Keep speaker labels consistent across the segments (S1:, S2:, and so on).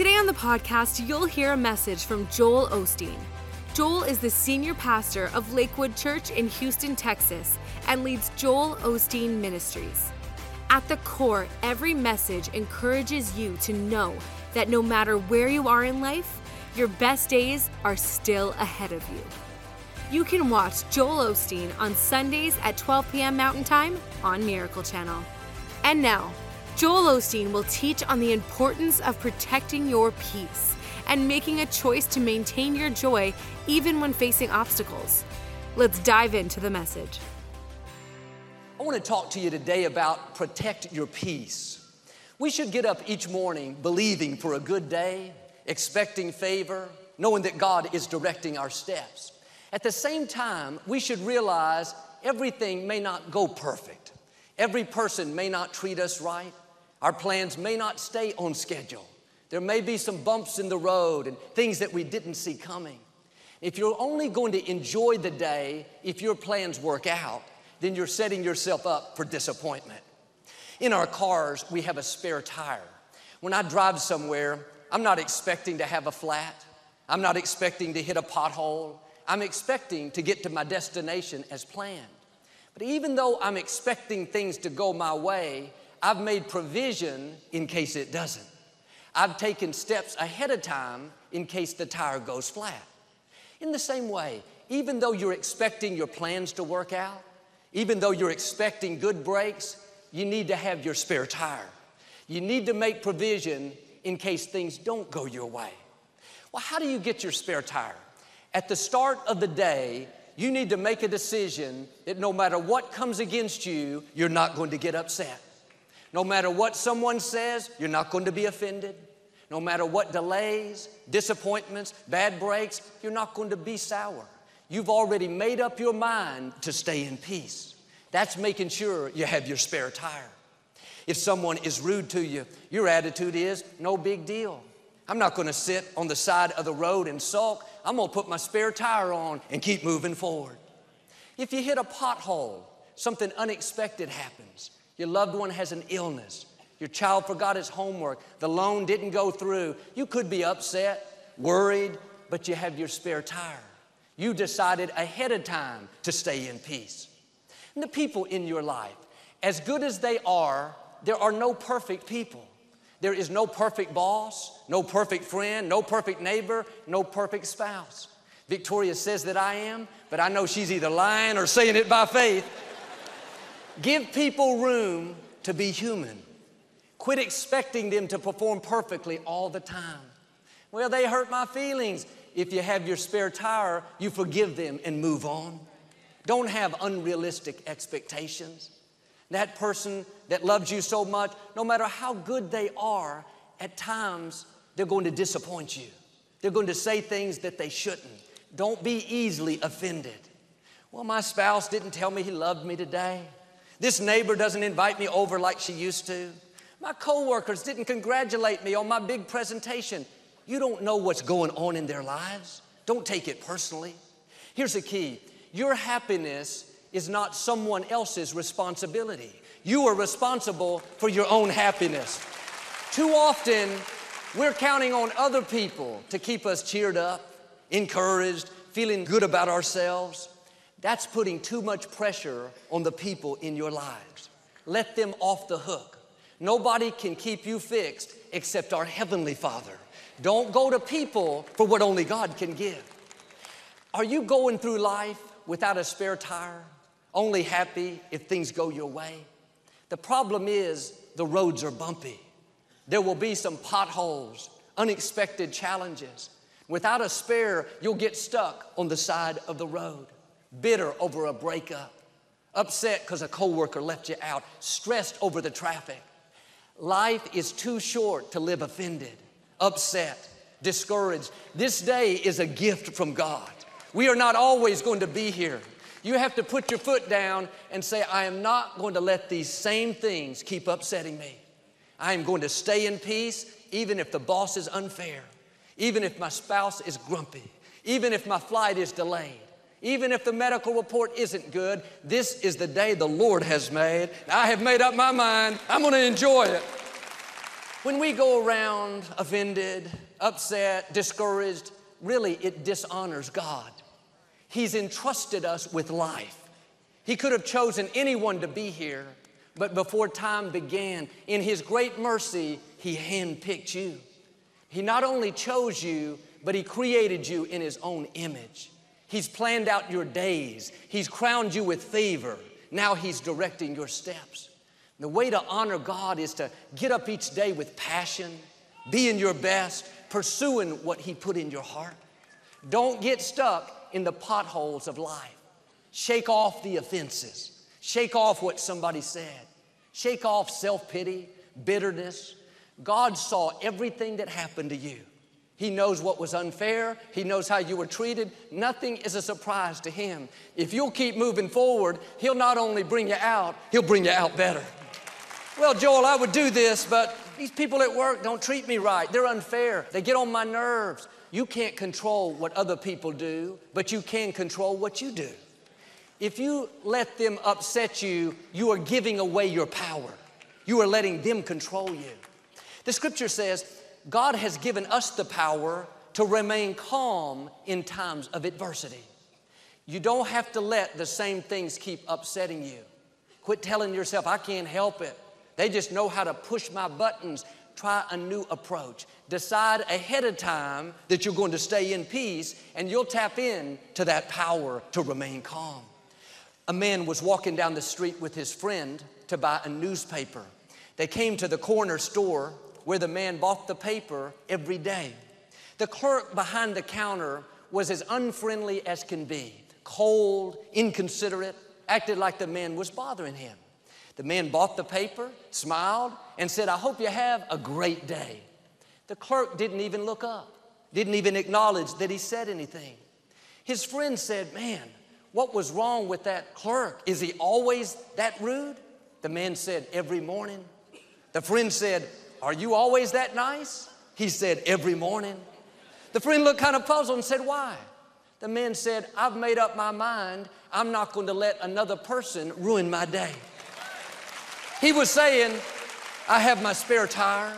S1: Today on the podcast, you'll hear a message from Joel Osteen. Joel is the senior pastor of Lakewood Church in Houston, Texas, and leads Joel Osteen Ministries. At the core, every message encourages you to know that no matter where you are in life, your best days are still ahead of you. You can watch Joel Osteen on Sundays at 12 p.m. Mountain Time on Miracle Channel. And now, Joel Osteen will teach on the importance of protecting your peace and making a choice to maintain your joy even when facing obstacles. Let's dive into the message.
S2: I want to talk to you today about protect your peace. We should get up each morning believing for a good day, expecting favor, knowing that God is directing our steps. At the same time, we should realize everything may not go perfect. Every person may not treat us right. Our plans may not stay on schedule. There may be some bumps in the road and things that we didn't see coming. If you're only going to enjoy the day if your plans work out, then you're setting yourself up for disappointment. In our cars, we have a spare tire. When I drive somewhere, I'm not expecting to have a flat. I'm not expecting to hit a pothole. I'm expecting to get to my destination as planned. But even though I'm expecting things to go my way, I've made provision in case it doesn't. I've taken steps ahead of time in case the tire goes flat. In the same way, even though you're expecting your plans to work out, even though you're expecting good breaks, you need to have your spare tire. You need to make provision in case things don't go your way. Well, how do you get your spare tire? At the start of the day, you need to make a decision that no matter what comes against you, you're not going to get upset. No matter what someone says, you're not going to be offended. No matter what delays, disappointments, bad breaks, you're not going to be sour. You've already made up your mind to stay in peace. That's making sure you have your spare tire. If someone is rude to you, your attitude is no big deal. I'm not going to sit on the side of the road and sulk. I'm going to put my spare tire on and keep moving forward. If you hit a pothole, something unexpected happens. Your loved one has an illness. Your child forgot his homework. The loan didn't go through. You could be upset, worried, but you have your spare tire. You decided ahead of time to stay in peace. And the people in your life, as good as they are, there are no perfect people. There is no perfect boss, no perfect friend, no perfect neighbor, no perfect spouse. Victoria says that I am, but I know she's either lying or saying it by faith. Give people room to be human. Quit expecting them to perform perfectly all the time. Well, they hurt my feelings. If you have your spare tire, you forgive them and move on. Don't have unrealistic expectations. That person that loves you so much, no matter how good they are, at times they're going to disappoint you. They're going to say things that they shouldn't. Don't be easily offended. Well, my spouse didn't tell me he loved me today. This neighbor doesn't invite me over like she used to. My coworkers didn't congratulate me on my big presentation. You don't know what's going on in their lives. Don't take it personally. Here's the key your happiness is not someone else's responsibility. You are responsible for your own happiness. Too often, we're counting on other people to keep us cheered up, encouraged, feeling good about ourselves. That's putting too much pressure on the people in your lives. Let them off the hook. Nobody can keep you fixed except our Heavenly Father. Don't go to people for what only God can give. Are you going through life without a spare tire, only happy if things go your way? The problem is the roads are bumpy. There will be some potholes, unexpected challenges. Without a spare, you'll get stuck on the side of the road bitter over a breakup, upset because a coworker left you out, stressed over the traffic. Life is too short to live offended, upset, discouraged, this day is a gift from God. We are not always going to be here. You have to put your foot down and say, I am not going to let these same things keep upsetting me. I am going to stay in peace even if the boss is unfair, even if my spouse is grumpy, even if my flight is delayed, even if the medical report isn't good. This is the day the Lord has made. I have made up my mind. I'm going to enjoy it. When we go around offended, upset, discouraged, really it dishonors God. He's entrusted us with life. He could have chosen anyone to be here, but before time began, in His great mercy, He handpicked you. He not only chose you, but He created you in His own image. He's planned out your days, He's crowned you with favor. Now He's directing your steps. The way to honor God is to get up each day with passion, being your best, pursuing what He put in your heart. Don't get stuck in the potholes of life. Shake off the offenses. Shake off what somebody said. Shake off self pity, bitterness. God saw everything that happened to you. He knows what was unfair. He knows how you were treated. Nothing is a surprise to Him. If you'll keep moving forward, He'll not only bring you out, He'll bring you out better. Well, Joel, I would do this, but these people at work don't treat me right. They're unfair. They get on my nerves. You can't control what other people do, but you can control what you do. If you let them upset you, you are giving away your power. You are letting them control you. The scripture says God has given us the power to remain calm in times of adversity. You don't have to let the same things keep upsetting you. Quit telling yourself, I can't help it. They just know how to push my buttons try a new approach. Decide ahead of time that you're going to stay in peace and you'll tap in to that power to remain calm. A man was walking down the street with his friend to buy a newspaper. They came to the corner store where the man bought the paper every day. The clerk behind the counter was as unfriendly as can be, cold, inconsiderate, acted like the man was bothering him. The man bought the paper, smiled, and said, I hope you have a great day. The clerk didn't even look up, didn't even acknowledge that he said anything. His friend said, Man, what was wrong with that clerk? Is he always that rude? The man said, Every morning. The friend said, Are you always that nice? He said, Every morning. The friend looked kind of puzzled and said, Why? The man said, I've made up my mind. I'm not going to let another person ruin my day. He was saying, I have my spare tire.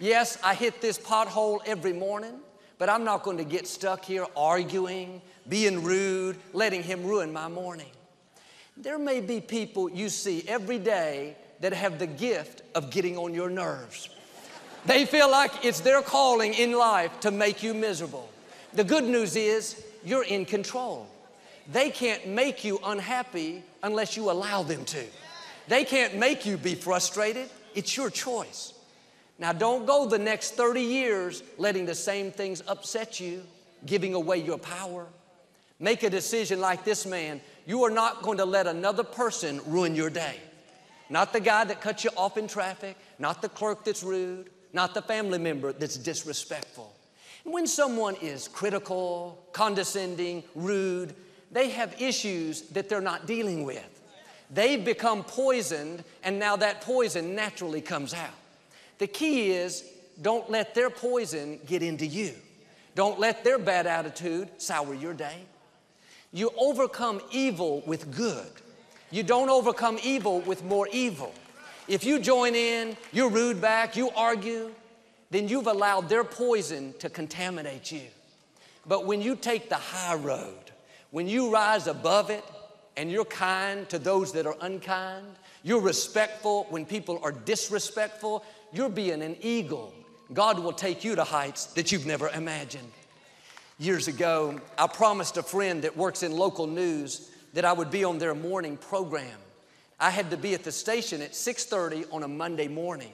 S2: Yes, I hit this pothole every morning, but I'm not going to get stuck here arguing, being rude, letting him ruin my morning. There may be people you see every day that have the gift of getting on your nerves. They feel like it's their calling in life to make you miserable. The good news is you're in control. They can't make you unhappy unless you allow them to. They can't make you be frustrated. It's your choice. Now, don't go the next 30 years letting the same things upset you, giving away your power. Make a decision like this man. You are not going to let another person ruin your day. Not the guy that cuts you off in traffic, not the clerk that's rude, not the family member that's disrespectful. And when someone is critical, condescending, rude, they have issues that they're not dealing with. They've become poisoned, and now that poison naturally comes out. The key is don't let their poison get into you. Don't let their bad attitude sour your day. You overcome evil with good. You don't overcome evil with more evil. If you join in, you're rude back, you argue, then you've allowed their poison to contaminate you. But when you take the high road, when you rise above it, and you're kind to those that are unkind, you're respectful when people are disrespectful, you're being an eagle. God will take you to heights that you've never imagined. Years ago, I promised a friend that works in local news that I would be on their morning program. I had to be at the station at 6:30 on a Monday morning.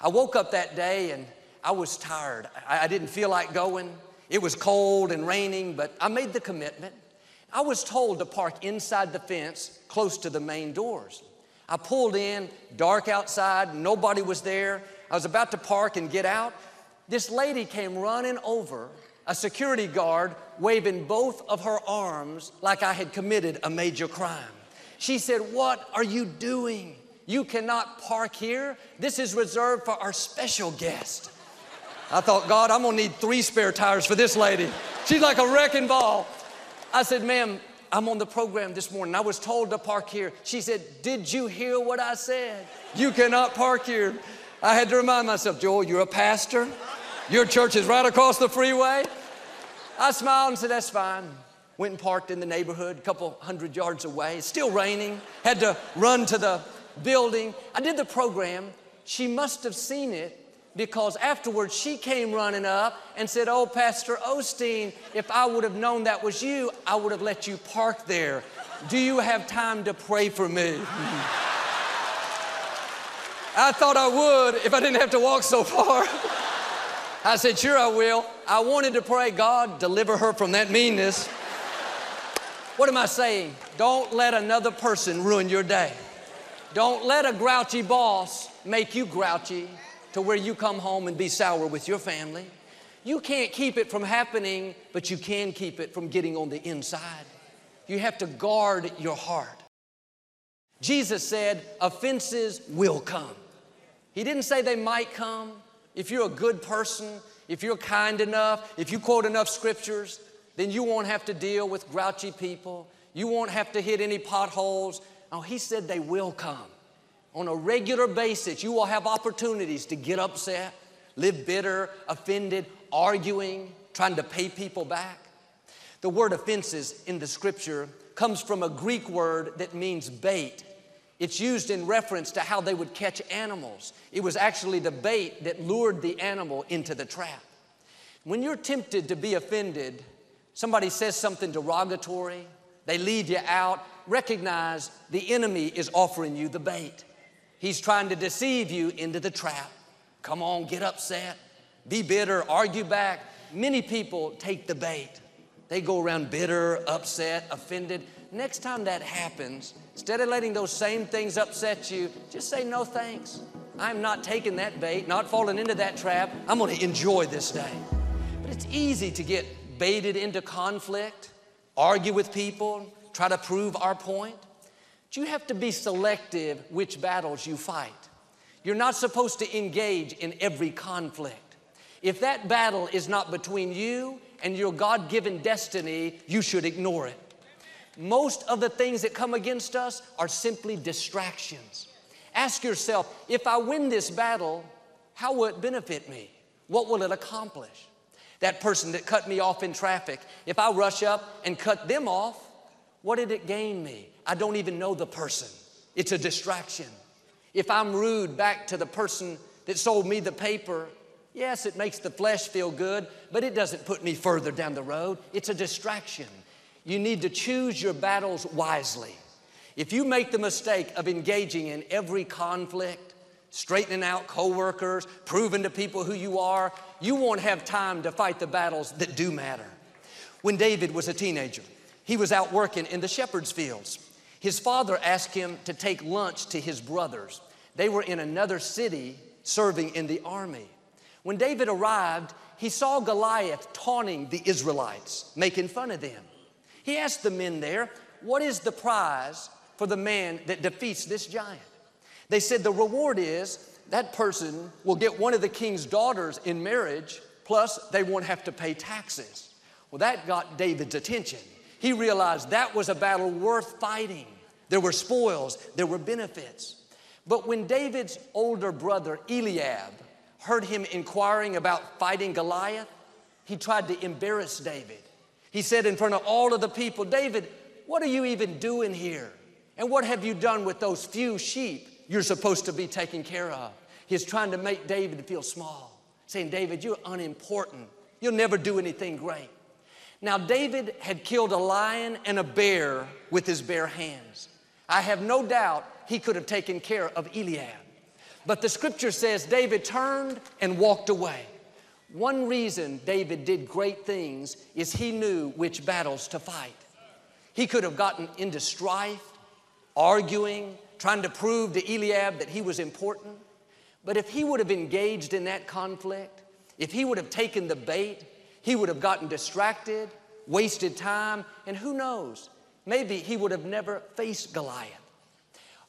S2: I woke up that day and I was tired. I, I didn't feel like going. It was cold and raining, but I made the commitment. I was told to park inside the fence close to the main doors. I pulled in, dark outside, nobody was there. I was about to park and get out. this lady came running over, a security guard waving both of her arms like I had committed a major crime. She said, What are you doing? You cannot park here. This is reserved for our special guest. I thought, God, I'm gonna need three spare tires for this lady. She's like a wrecking ball. I said, ma'am, I'm on the program this morning. I was told to park here. She said, Did you hear what I said? You cannot park here. I had to remind myself, Joel, you're a pastor. Your church is right across the freeway. I smiled and said, That's fine. Went and parked in the neighborhood, a couple hundred yards away. Still raining. Had to run to the building. I did the program. She must have seen it because afterwards she came running up and said, Oh, Pastor Osteen, if I would have known that was you, I would have let you park there. Do you have time to pray for me? I thought I would if I didn't have to walk so far. I said, Sure, I will. I wanted to pray, God, deliver her from that meanness. What am I saying? Don't let another person ruin your day. Don't let a grouchy boss make you grouchy to where you come home and be sour with your family. You can't keep it from happening, but you can keep it from getting on the inside. You have to guard your heart. Jesus said, offenses will come. He didn't say they might come. If you're a good person, if you're kind enough, if you quote enough scriptures, then you won't have to deal with grouchy people. You won't have to hit any potholes. No, he said they will come on a regular basis, you will have opportunities to get upset, live bitter, offended, arguing, trying to pay people back. The word offenses in the scripture comes from a Greek word that means bait. It's used in reference to how they would catch animals. It was actually the bait that lured the animal into the trap. When you're tempted to be offended, somebody says something derogatory, they lead you out, recognize the enemy is offering you the bait. He's trying to deceive you into the trap. Come on, get upset, be bitter, argue back. Many people take the bait. They go around bitter, upset, offended. Next time that happens, instead of letting those same things upset you, just say no thanks. I'm not taking that bait, not falling into that trap. I'm going to enjoy this day. But it's easy to get baited into conflict, argue with people, try to prove our point But you have to be selective which battles you fight. You're not supposed to engage in every conflict. If that battle is not between you and your God given destiny, you should ignore it. Most of the things that come against us are simply distractions. Ask yourself if I win this battle, how will it benefit me? What will it accomplish? That person that cut me off in traffic, if I rush up and cut them off, what did it gain me? I don't even know the person. It's a distraction. If I'm rude back to the person that sold me the paper, yes, it makes the flesh feel good, but it doesn't put me further down the road. It's a distraction. You need to choose your battles wisely. If you make the mistake of engaging in every conflict, straightening out coworkers, proving to people who you are, you won't have time to fight the battles that do matter. When David was a teenager, he was out working in the shepherd's fields. His father asked him to take lunch to his brothers. They were in another city serving in the army. When David arrived, he saw Goliath taunting the Israelites, making fun of them. He asked the men there, What is the prize for the man that defeats this giant? They said, The reward is that person will get one of the king's daughters in marriage, plus they won't have to pay taxes. Well, that got David's attention. He realized that was a battle worth fighting. There were spoils, there were benefits. But when David's older brother Eliab heard him inquiring about fighting Goliath, he tried to embarrass David. He said in front of all of the people, David, what are you even doing here? And what have you done with those few sheep you're supposed to be taking care of? He's trying to make David feel small, saying, David, you're unimportant. You'll never do anything great. Now, David had killed a lion and a bear with his bare hands. I have no doubt he could have taken care of Eliab. But the scripture says David turned and walked away. One reason David did great things is he knew which battles to fight. He could have gotten into strife, arguing, trying to prove to Eliab that he was important. But if he would have engaged in that conflict, If he would have taken the bait, he would have gotten distracted, wasted time, and who knows, maybe he would have never faced Goliath.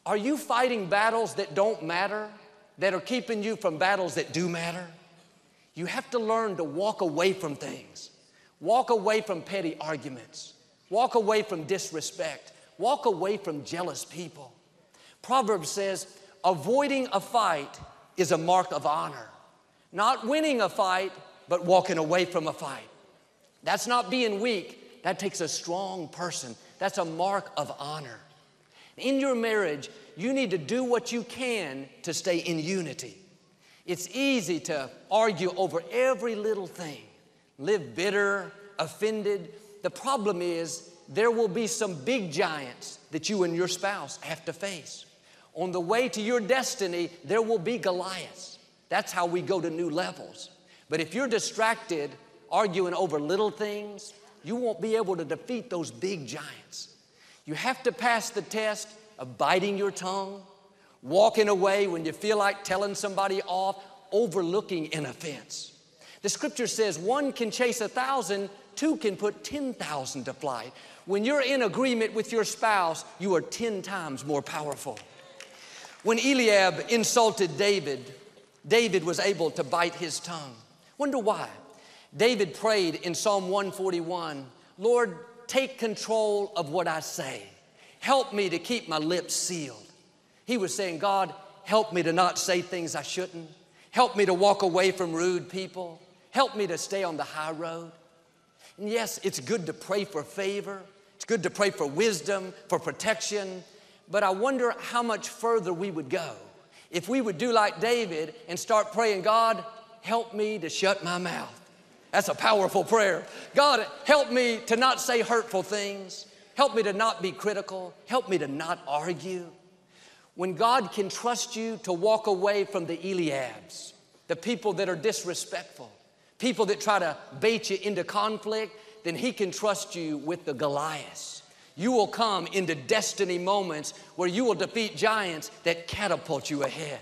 S2: Are you fighting battles that don't matter, that are keeping you from battles that do matter? You have to learn to walk away from things, walk away from petty arguments, walk away from disrespect, walk away from jealous people. Proverbs says, avoiding a fight is a mark of honor. Not winning a fight, but walking away from a fight. That's not being weak, that takes a strong person. That's a mark of honor. In your marriage, you need to do what you can to stay in unity. It's easy to argue over every little thing, live bitter, offended. The problem is, there will be some big giants that you and your spouse have to face. On the way to your destiny, there will be Goliaths. That's how we go to new levels. But if you're distracted arguing over little things, you won't be able to defeat those big giants. You have to pass the test of biting your tongue, walking away when you feel like telling somebody off, overlooking an offense. The scripture says one can chase a thousand, two can put 10,000 to flight. When you're in agreement with your spouse, you are 10 times more powerful. When Eliab insulted David, David was able to bite his tongue. Wonder why? David prayed in Psalm 141 Lord, take control of what I say. Help me to keep my lips sealed. He was saying, God, help me to not say things I shouldn't. Help me to walk away from rude people. Help me to stay on the high road. And yes, it's good to pray for favor. It's good to pray for wisdom, for protection. But I wonder how much further we would go if we would do like David and start praying, God, help me to shut my mouth. That's a powerful prayer. God, help me to not say hurtful things. Help me to not be critical. Help me to not argue. When God can trust you to walk away from the Eliabs, the people that are disrespectful, people that try to bait you into conflict, then He can trust you with the Goliaths. You will come into destiny moments where you will defeat giants that catapult you ahead.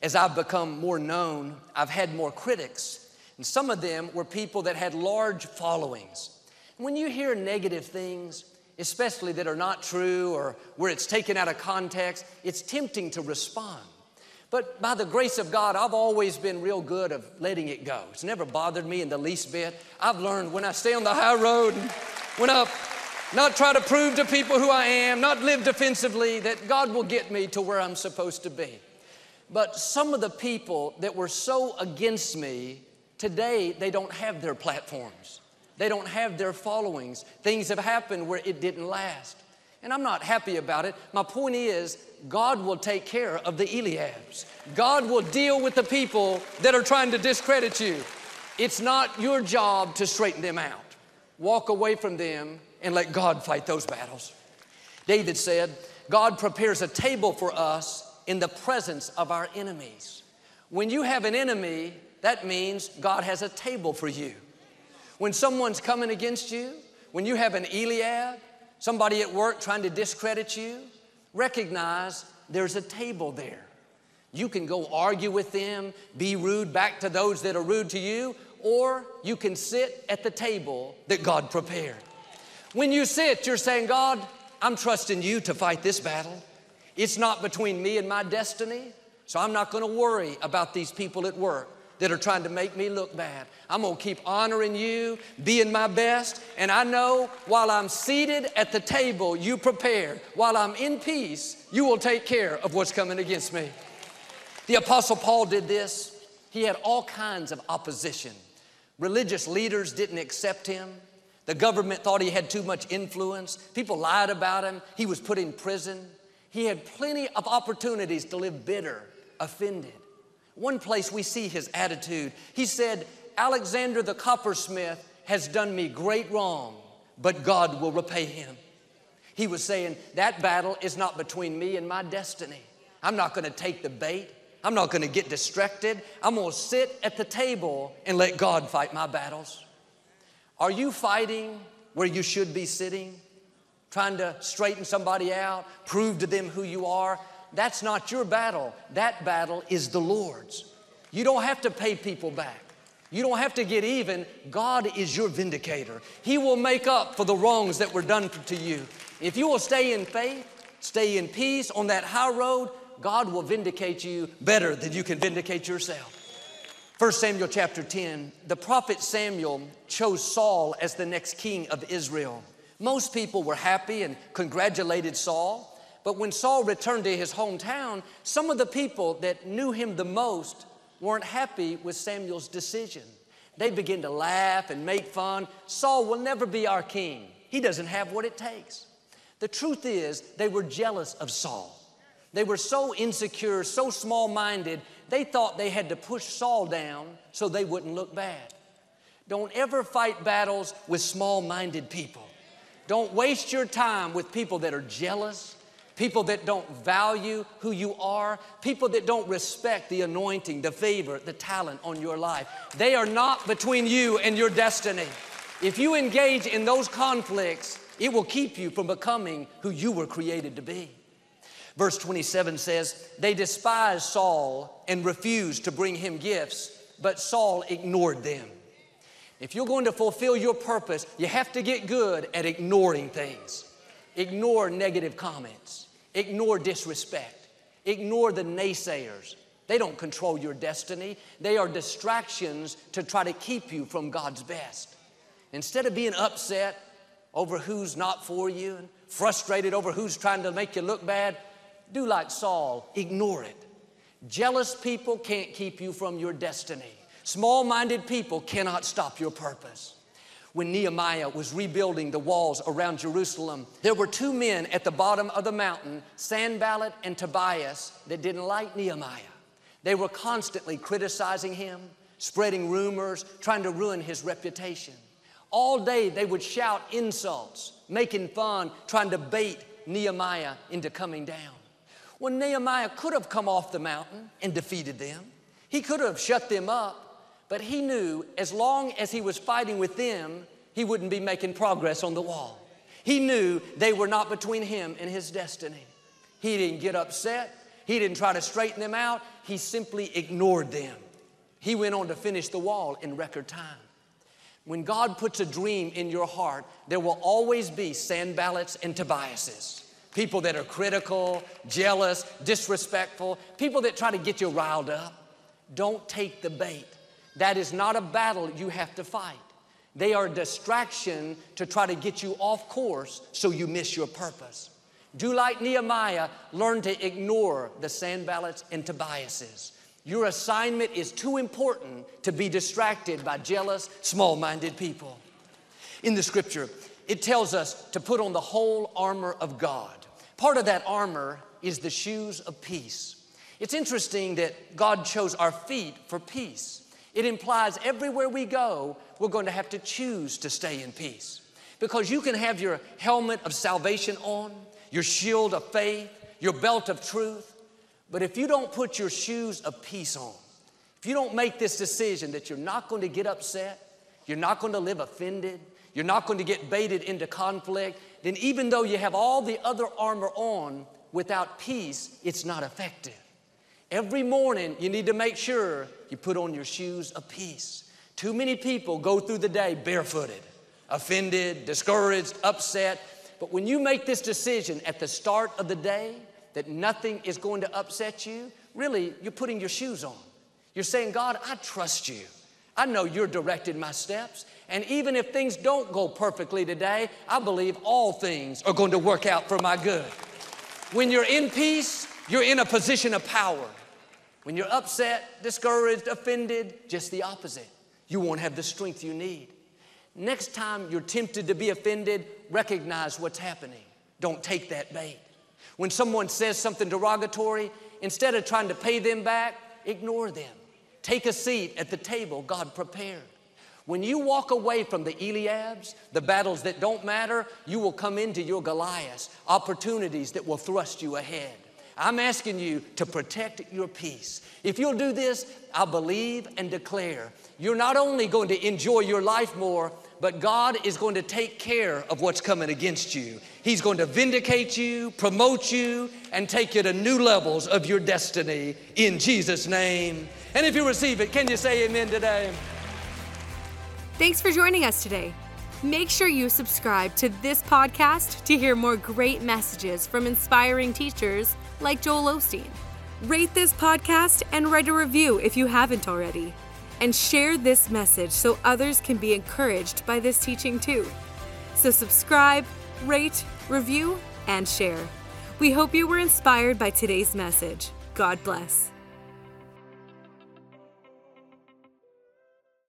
S2: As I've become more known, I've had more critics, and some of them were people that had large followings. When you hear negative things, especially that are not true or where it's taken out of context, it's tempting to respond. But by the grace of God, I've always been real good of letting it go. It's never bothered me in the least bit. I've learned when I stay on the high road, when I not try to prove to people who I am, not live defensively, that God will get me to where I'm supposed to be. But some of the people that were so against me, today they don't have their platforms. They don't have their followings. Things have happened where it didn't last. And I'm not happy about it. My point is, God will take care of the Eliabs. God will deal with the people that are trying to discredit you. It's not your job to straighten them out. Walk away from them and let God fight those battles. David said, God prepares a table for us in the presence of our enemies. When you have an enemy, that means God has a table for you. When someone's coming against you, when you have an Eliab, somebody at work trying to discredit you, recognize there's a table there. You can go argue with them, be rude back to those that are rude to you, or you can sit at the table that God prepared. When you sit, you're saying, God, I'm trusting you to fight this battle. It's not between me and my destiny, so I'm not gonna worry about these people at work that are trying to make me look bad. I'm gonna keep honoring you, being my best, and I know while I'm seated at the table you prepared, while I'm in peace, you will take care of what's coming against me. The Apostle Paul did this. He had all kinds of opposition. Religious leaders didn't accept him. The government thought he had too much influence. People lied about him. He was put in prison. He had plenty of opportunities to live bitter, offended. One place we see his attitude. He said, Alexander the coppersmith has done me great wrong, but God will repay him. He was saying, That battle is not between me and my destiny. I'm not gonna take the bait. I'm not gonna get distracted. I'm gonna sit at the table and let God fight my battles. Are you fighting where you should be sitting? Trying to straighten somebody out, prove to them who you are? That's not your battle. That battle is the Lord's. You don't have to pay people back. You don't have to get even. God is your vindicator. He will make up for the wrongs that were done to you. If you will stay in faith, stay in peace on that high road, God will vindicate you better than you can vindicate yourself. 1 Samuel chapter 10, the prophet Samuel chose Saul as the next king of Israel. Most people were happy and congratulated Saul. But when Saul returned to his hometown, some of the people that knew him the most weren't happy with Samuel's decision. They began to laugh and make fun. Saul will never be our king. He doesn't have what it takes. The truth is, they were jealous of Saul. They were so insecure, so small minded, they thought they had to push Saul down so they wouldn't look bad. Don't ever fight battles with small minded people. Don't waste your time with people that are jealous, people that don't value who you are, people that don't respect the anointing, the favor, the talent on your life. They are not between you and your destiny. If you engage in those conflicts, it will keep you from becoming who you were created to be. Verse 27 says, They despised Saul and refused to bring him gifts, but Saul ignored them. If you're going to fulfill your purpose, you have to get good at ignoring things. Ignore negative comments, ignore disrespect, ignore the naysayers. They don't control your destiny, they are distractions to try to keep you from God's best. Instead of being upset over who's not for you and frustrated over who's trying to make you look bad, do like Saul, ignore it. Jealous people can't keep you from your destiny. Small minded people cannot stop your purpose. When Nehemiah was rebuilding the walls around Jerusalem, there were two men at the bottom of the mountain, Sanballat and Tobias, that didn't like Nehemiah. They were constantly criticizing him, spreading rumors, trying to ruin his reputation. All day they would shout insults, making fun, trying to bait Nehemiah into coming down. When Nehemiah could have come off the mountain and defeated them, he could have shut them up, but he knew as long as he was fighting with them, he wouldn't be making progress on the wall. He knew they were not between him and his destiny. He didn't get upset. He didn't try to straighten them out. He simply ignored them. He went on to finish the wall in record time. When God puts a dream in your heart, there will always be Sanballats and Tobiases. People that are critical, jealous, disrespectful, people that try to get you riled up. Don't take the bait. That is not a battle you have to fight. They are a distraction to try to get you off course so you miss your purpose. Do like Nehemiah, learn to ignore the Sanballats and Tobiases. Your assignment is too important to be distracted by jealous, small minded people. In the scripture, it tells us to put on the whole armor of God. Part of that armor is the shoes of peace. It's interesting that God chose our feet for peace. It implies everywhere we go, we're going to have to choose to stay in peace. Because you can have your helmet of salvation on, your shield of faith, your belt of truth, but if you don't put your shoes of peace on, if you don't make this decision that you're not going to get upset, you're not going to live offended, you're not going to get baited into conflict, then even though you have all the other armor on, without peace, it's not effective. Every morning, you need to make sure you put on your shoes of peace. Too many people go through the day barefooted, offended, discouraged, upset. But when you make this decision at the start of the day that nothing is going to upset you, really, you're putting your shoes on. You're saying, God, I trust you. I know you're directing my steps. And even if things don't go perfectly today, I believe all things are going to work out for my good. When you're in peace, you're in a position of power. When you're upset, discouraged, offended, just the opposite. You won't have the strength you need. Next time you're tempted to be offended, recognize what's happening. Don't take that bait. When someone says something derogatory, instead of trying to pay them back, ignore them. Take a seat at the table God prepared. When you walk away from the Eliabs, the battles that don't matter, you will come into your Goliaths, opportunities that will thrust you ahead. I'm asking you to protect your peace. If you'll do this, I believe and declare you're not only going to enjoy your life more, but God is going to take care of what's coming against you. He's going to vindicate you, promote you, and take you to new levels of your destiny in Jesus' name. And if you receive it, can you say amen today?
S1: Thanks for joining us today. Make sure you subscribe to this podcast to hear more great messages from inspiring teachers like Joel Osteen. Rate this podcast and write a review if you haven't already. And share this message so others can be encouraged by this teaching too. So, subscribe, rate, review, and share. We hope you were inspired by today's message. God bless.